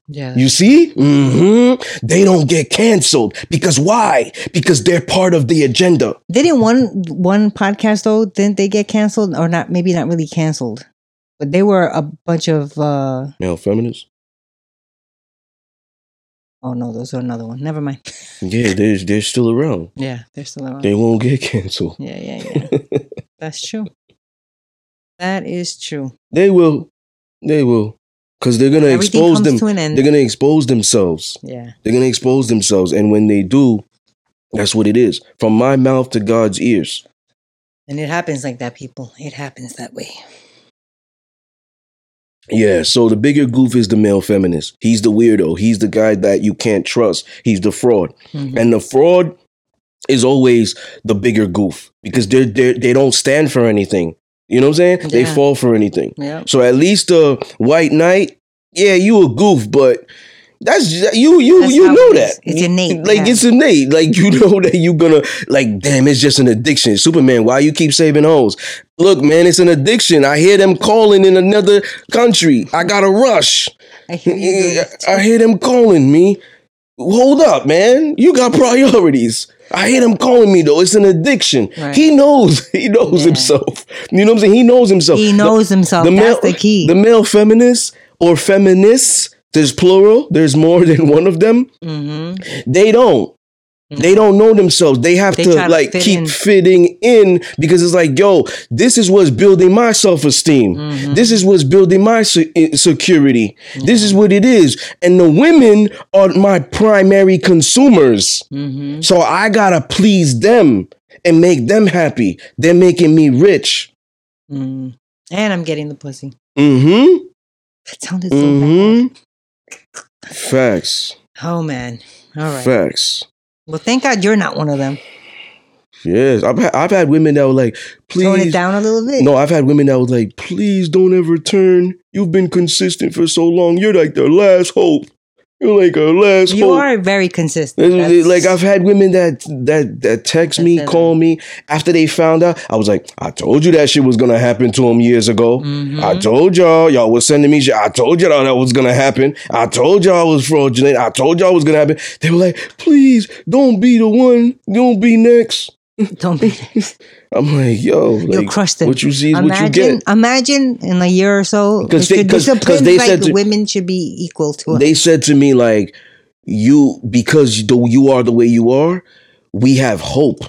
Yeah. You see? Mm-hmm. They don't get canceled. Because why? Because they're part of the agenda. Didn't one one podcast though? Didn't they get canceled or not? Maybe not really canceled, but they were a bunch of. uh Male feminists? Oh no, those are another one. Never mind. Yeah, they're, they're still around. Yeah, they're still around. They won't get canceled. yeah, yeah, yeah. That's true. That is true. They will. They will. Because they're going to Everything expose them. to an end. They're going to expose themselves. yeah. They're going to expose themselves. And when they do, that's what it is. From my mouth to God's ears. And it happens like that, people. It happens that way. Yeah, so the bigger goof is the male feminist. He's the weirdo. He's the guy that you can't trust. He's the fraud. Mhm. And the fraud is always the bigger goof because they they don't stand for anything. You know what I'm saying? They fall for anything. Yeah. So at least the white knight, yeah, you a goof, but that's you you That's you know that. It's innate, Like yeah. it's innate. Like you know that you're gonna like. Damn, it's just an addiction. Superman, why you keep saving hoes? Look, man, it's an addiction. I hear them calling in another country. I gotta rush. I hear you. doing it too. I hear them calling me. Hold up, man. You got priorities. I hate him calling me though. It's an addiction. Right. He knows. He knows Yeah. himself. You know what I'm saying? He knows himself. He The- knows himself. That's the key. The male feminists or feminists, there's plural, there's more than one of them. hmm They don't. They don't know themselves. They have They to try to like fit keep in. fitting in because it's like, yo, this is what's building my self esteem. Mhm. This is what's building my se- i- security. This is what it is. And the women are my primary consumers. hmm So I gotta please them and make them happy. They're making me rich. mm And I'm getting the pussy. Mm-hmm. That sounded so Mm-hmm. Facts. Oh man. All right. Facts. Well, thank God you're not one of them. Yes. I've had, I've had women that were like, please Tone it down a little bit. No, I've had women that was like, please don't ever turn. You've been consistent for so long. You're like their last hope. You're like a last you hope. are very consistent. That's- Like I've had women that that that text me, it. call me after they found out. I was like, I told you that shit was gonna happen to them years ago. Mhm. I told y'all, y'all was sending me shit. I told y'all that was gonna happen. I told y'all I was fraudulent. I told y'all it was gonna happen. They were like, please don't be the one. Don't be next. Don't be. I'm like, yo, You'll like, crush them. what you see is what you get. imagine in a year or so, 'Cause if they- 'cause- 'cause they like said to- women should be equal to us. They said to me like, you because you are the way you are, we have hope.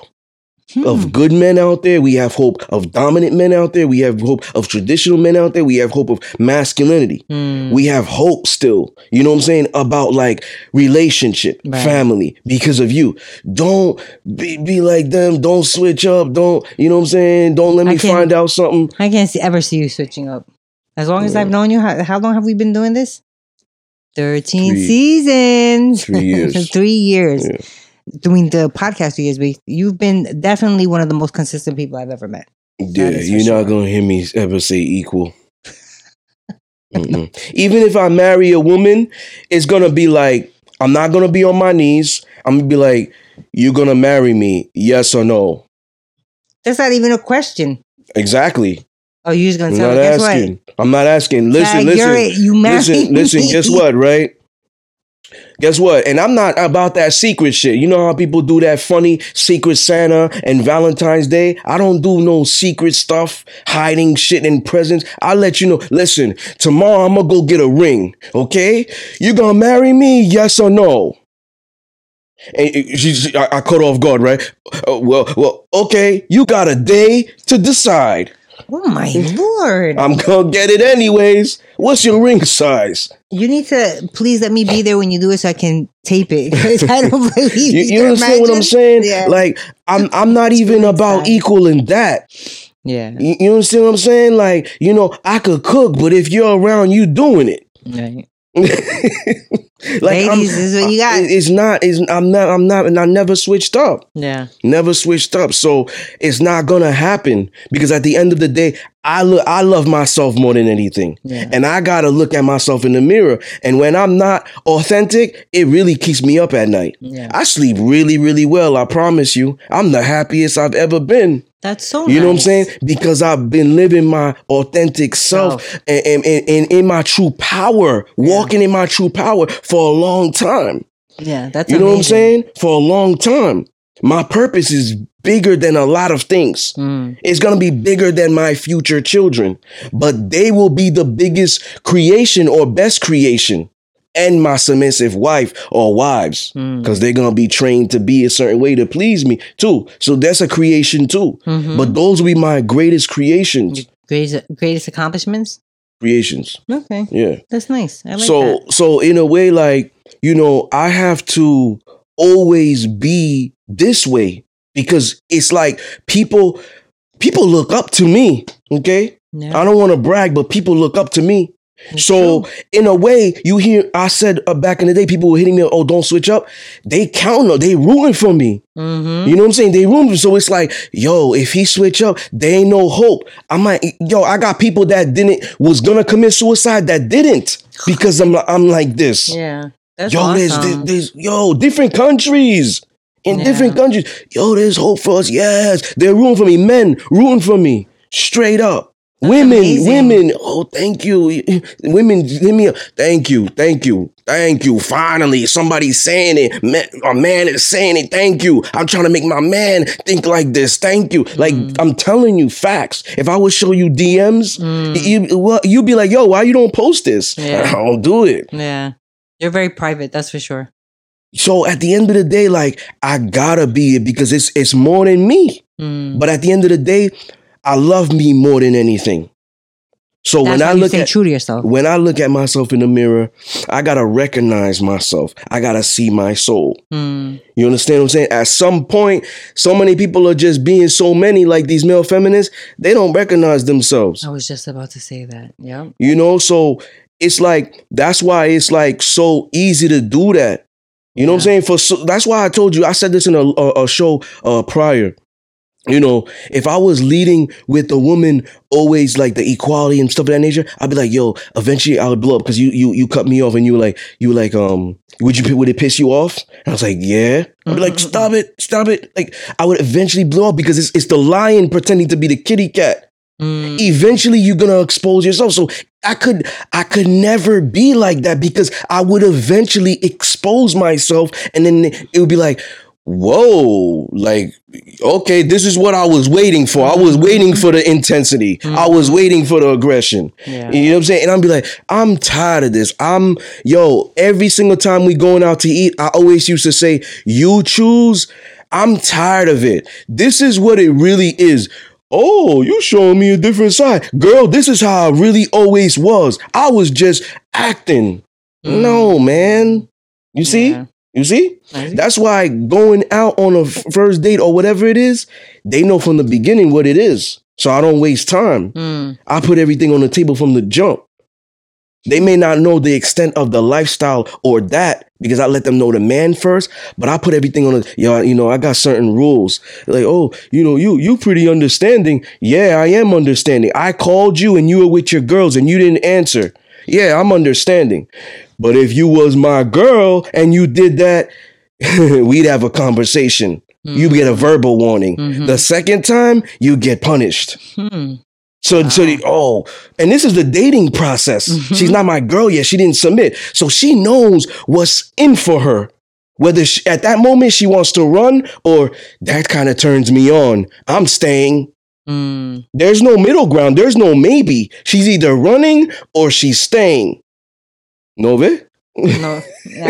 Hmm. of good men out there. We have hope of dominant men out there. We have hope of traditional men out there. We have hope of masculinity. Hmm. We have hope still. You know what I'm saying? About like relationship, Right. family, because of you. Don't be, be like them. Don't switch up. Don't, you know what I'm saying? Don't let me find out something. I can't see, ever see you switching up. As long as Yeah. I've known you, how, how long have we been doing this? 13 Three- seasons. three years. three years. Yeah. Doing the podcast years, but you've been definitely one of the most consistent people I've ever met. Yeah, you're sure. not gonna hear me ever say equal. Even if I marry a woman, it's gonna be like I'm not gonna be on my knees. I'm gonna be like, "You're gonna marry me? Yes or no?" That's not even a question. Exactly. Oh, you're just I'm gonna tell not me. Guess asking. what? I'm not asking. Listen, listen. You married listen, listen. Guess what? Right? Guess what? And I'm not about that secret shit. You know how people do that funny secret Santa and Valentine's Day? I don't do no secret stuff, hiding shit in presents. I'll let you know. Listen, tomorrow I'm gonna go get a ring, okay? You gonna marry me? Yes or no? And she, she- I, I cut off guard, right? Uh, well, well, okay. You got a day to decide. Oh my lord! I'm gonna get it anyways. What's your ring size? you need to please let me be there when you do it so I can tape it. I don't believe You, you understand what I'm saying? Yeah. Like I'm I'm not even about equaling that. yeah. You, you understand what I'm saying? Like you know I could cook, but if you're around, you doing it. Right. like Ladies, is what you got. it- It's not. It's I'm not. I'm not. And I never switched up. Yeah. Never switched up. So it's not gonna happen because at the end of the day, I look. I love myself more than anything. Yeah. And I gotta look at myself in the mirror. And when I'm not authentic, it really keeps me up at night. Yeah. I sleep really, really well. I promise you. I'm the happiest I've ever been. That's so You know what I'm saying? Because I've been living my authentic self Self. and, and, and, and in my true power, walking in my true power for a long time. Yeah, that's You know what I'm saying? For a long time. My purpose is bigger than a lot of things. Mm. It's to be bigger than my future children, but they will be the biggest creation or best creation and my submissive wife or wives Mm. because they're going to be trained to be a certain way to please me too. So that's a creation too. Mhm. But those will be my greatest creations. greatest greatest accomplishments. Creations. Okay, Yeah. that's nice. I like so that. so in a way like you know i have to always be this way because it's like people people look up to me okay i don't want to brag but people look up to me So true. in a way you hear i said uh, back in the day people were hitting me oh don't switch up they counter they rooting for me Mhm. you know what I'm saying? They room. So it's like, yo, if he switch up, there ain't no hope. I'm like, yo, I got people that didn't was gonna commit suicide that didn't because I'm I'm like this. yeah, that's yo, there's, awesome. there's yo different countries in Yeah. different countries. Yo, there's hope for us. Yes, they're rooting for me. Men rooting for me. Straight up. Women, amazing. women. Oh, thank you. Women, hit me up. Thank you, thank you, thank you. Finally, somebody's saying it. Man, a man is saying it. Thank you. I'm trying to make my man think like this. Thank you. Like Mm. I'm telling you, facts. If I would show you DMs, Mm. you well, you'd be like, "Yo, why you don't post this?" Yeah. I don't do it. yeah, you're very private. That's for sure. So at the end of the day, like I gotta be it because it's it's more than me. Mm. But at the end of the day, I love me more than anything. So That's when I look at true to yourself. when I look at myself in the mirror, I gotta recognize myself. I gotta see my soul. Mm. You understand what I'm saying? At some point, so many people are just being so many like these male feminists, they don't recognize themselves. I was just about to say that. Yeah. You know, so it's like that's why it's like so easy to do that. You know what I'm saying? For so, that's why I told you. I said this in a, a, a show uh, prior. You know, if I was leading with a woman, always like the equality and stuff of that nature, I'd be like, "Yo, eventually I would blow up because you you you cut me off and you were like you were like um would you would it piss you off?" And I was like, "Yeah." I'd be like, "Stop it, stop it!" Like I would eventually blow up because it's it's the lion pretending to be the kitty cat Mm. eventually you're gonna expose yourself so i could i could never be like that because i would eventually expose myself and then it would be like whoa like okay this is what i was waiting for i mm-hmm. was waiting for the intensity i mm-hmm. was waiting for the aggression Yeah. you know what i'm saying and i'm be like i'm tired of this i'm yo every single time we going out to eat i always used to say you choose i'm tired of it this is what it really is Oh, you showing me a different side. Girl, this is how I really always was. I was just acting. Mm. No, man. You see? Yeah. You see? That's why going out on a first date or whatever it is, they know from the beginning what it is. So I don't waste time. Mm. I put everything on the table from the jump. They may not know the extent of the lifestyle or that because I let them know the man first, but I put everything on the yo, you know, I got certain rules. Like, oh, you know, you you pretty understanding. Yeah, I am understanding. I called you and you were with your girls and you didn't answer. Yeah, I'm understanding. But if you was my girl and you did that, we'd have a conversation. You get a verbal warning. Mhm. The second time, you get punished. Hmm. So, so the, oh, and this is the dating process. Mhm. She's not my girl yet. She didn't submit, so she knows what's in for her. Whether she, at that moment she wants to run or that kind of turns me on. I'm staying. Mm. There's no middle ground. There's no maybe. She's either running or she's staying. Nove? No,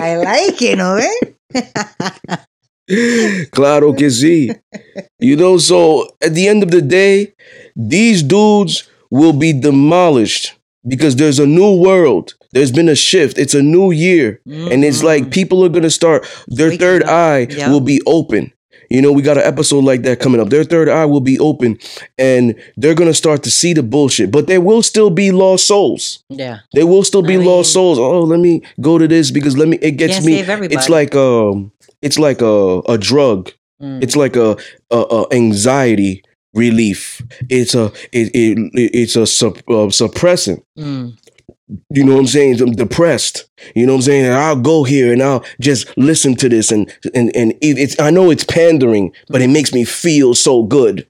I like it, no? eh? claro que sí. You know, so at the end of the day, these dudes will be demolished because there's a new world. There's been a shift. It's a new year. And it's like Mhm. people are going to start, their third eye Yeah. will be open. You know, we got an episode like that coming up. Their third eye will be open and they're going to start to see the bullshit. But there will still be lost souls. yeah. There will still be I lost souls. Oh, let me go to this because let me, it gets me. It's like, um, it's like a, a drug. Mm. It's like a, a, a anxiety relief. It's a it, it it's a sup, uh, suppressant. Mm. You know what I'm saying? I'm depressed. You know what I'm saying? And I'll go here and I'll just listen to this and and and it's I know it's pandering, but it makes me feel so good.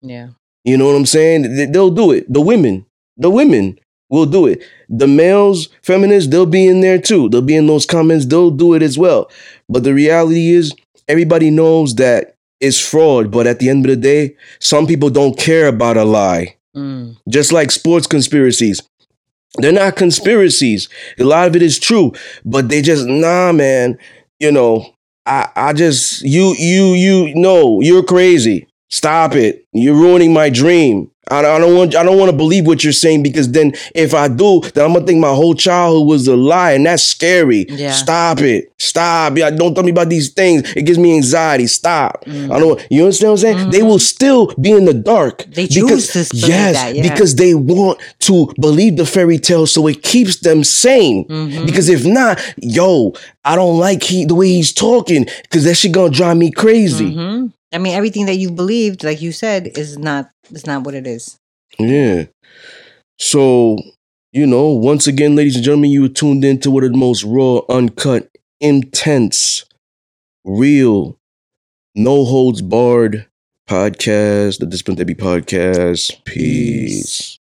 Yeah. You know what I'm saying? They- They'll do it. The women, the women will do it. The males, feminists, they'll be in there too. They'll be in those comments. They'll do it as well. But the reality is, everybody knows that it's fraud. But at the end of the day, some people don't care about a lie. Mm. Just like sports conspiracies. They're not conspiracies. A lot of it is true, but they just nah, man. You know, I I just you you you no, you're crazy. Stop it. You're ruining my dream. I, I don't want I don't want to believe what you're saying because then if I do, then I'm gonna think my whole childhood was a lie, and that's scary. Yeah. Stop it. Stop. Yeah, don't tell me about these things. It gives me anxiety. Stop. Mm. I don't. You understand what I'm saying? They will still be in the dark. They choose to believe yes, that, yeah. because they want to believe the fairy tale, so it keeps them sane. Mhm. Because if not, yo, I don't like he the way he's talking because that shit gonna drive me crazy. Mhm. I mean, everything that you believed, like you said, is not is not what it is. Yeah. So, you know, once again, ladies and gentlemen, you were tuned in to one of the most raw, uncut, intense, real, no holds barred podcast, the Discipline Therapy Podcast. Peace.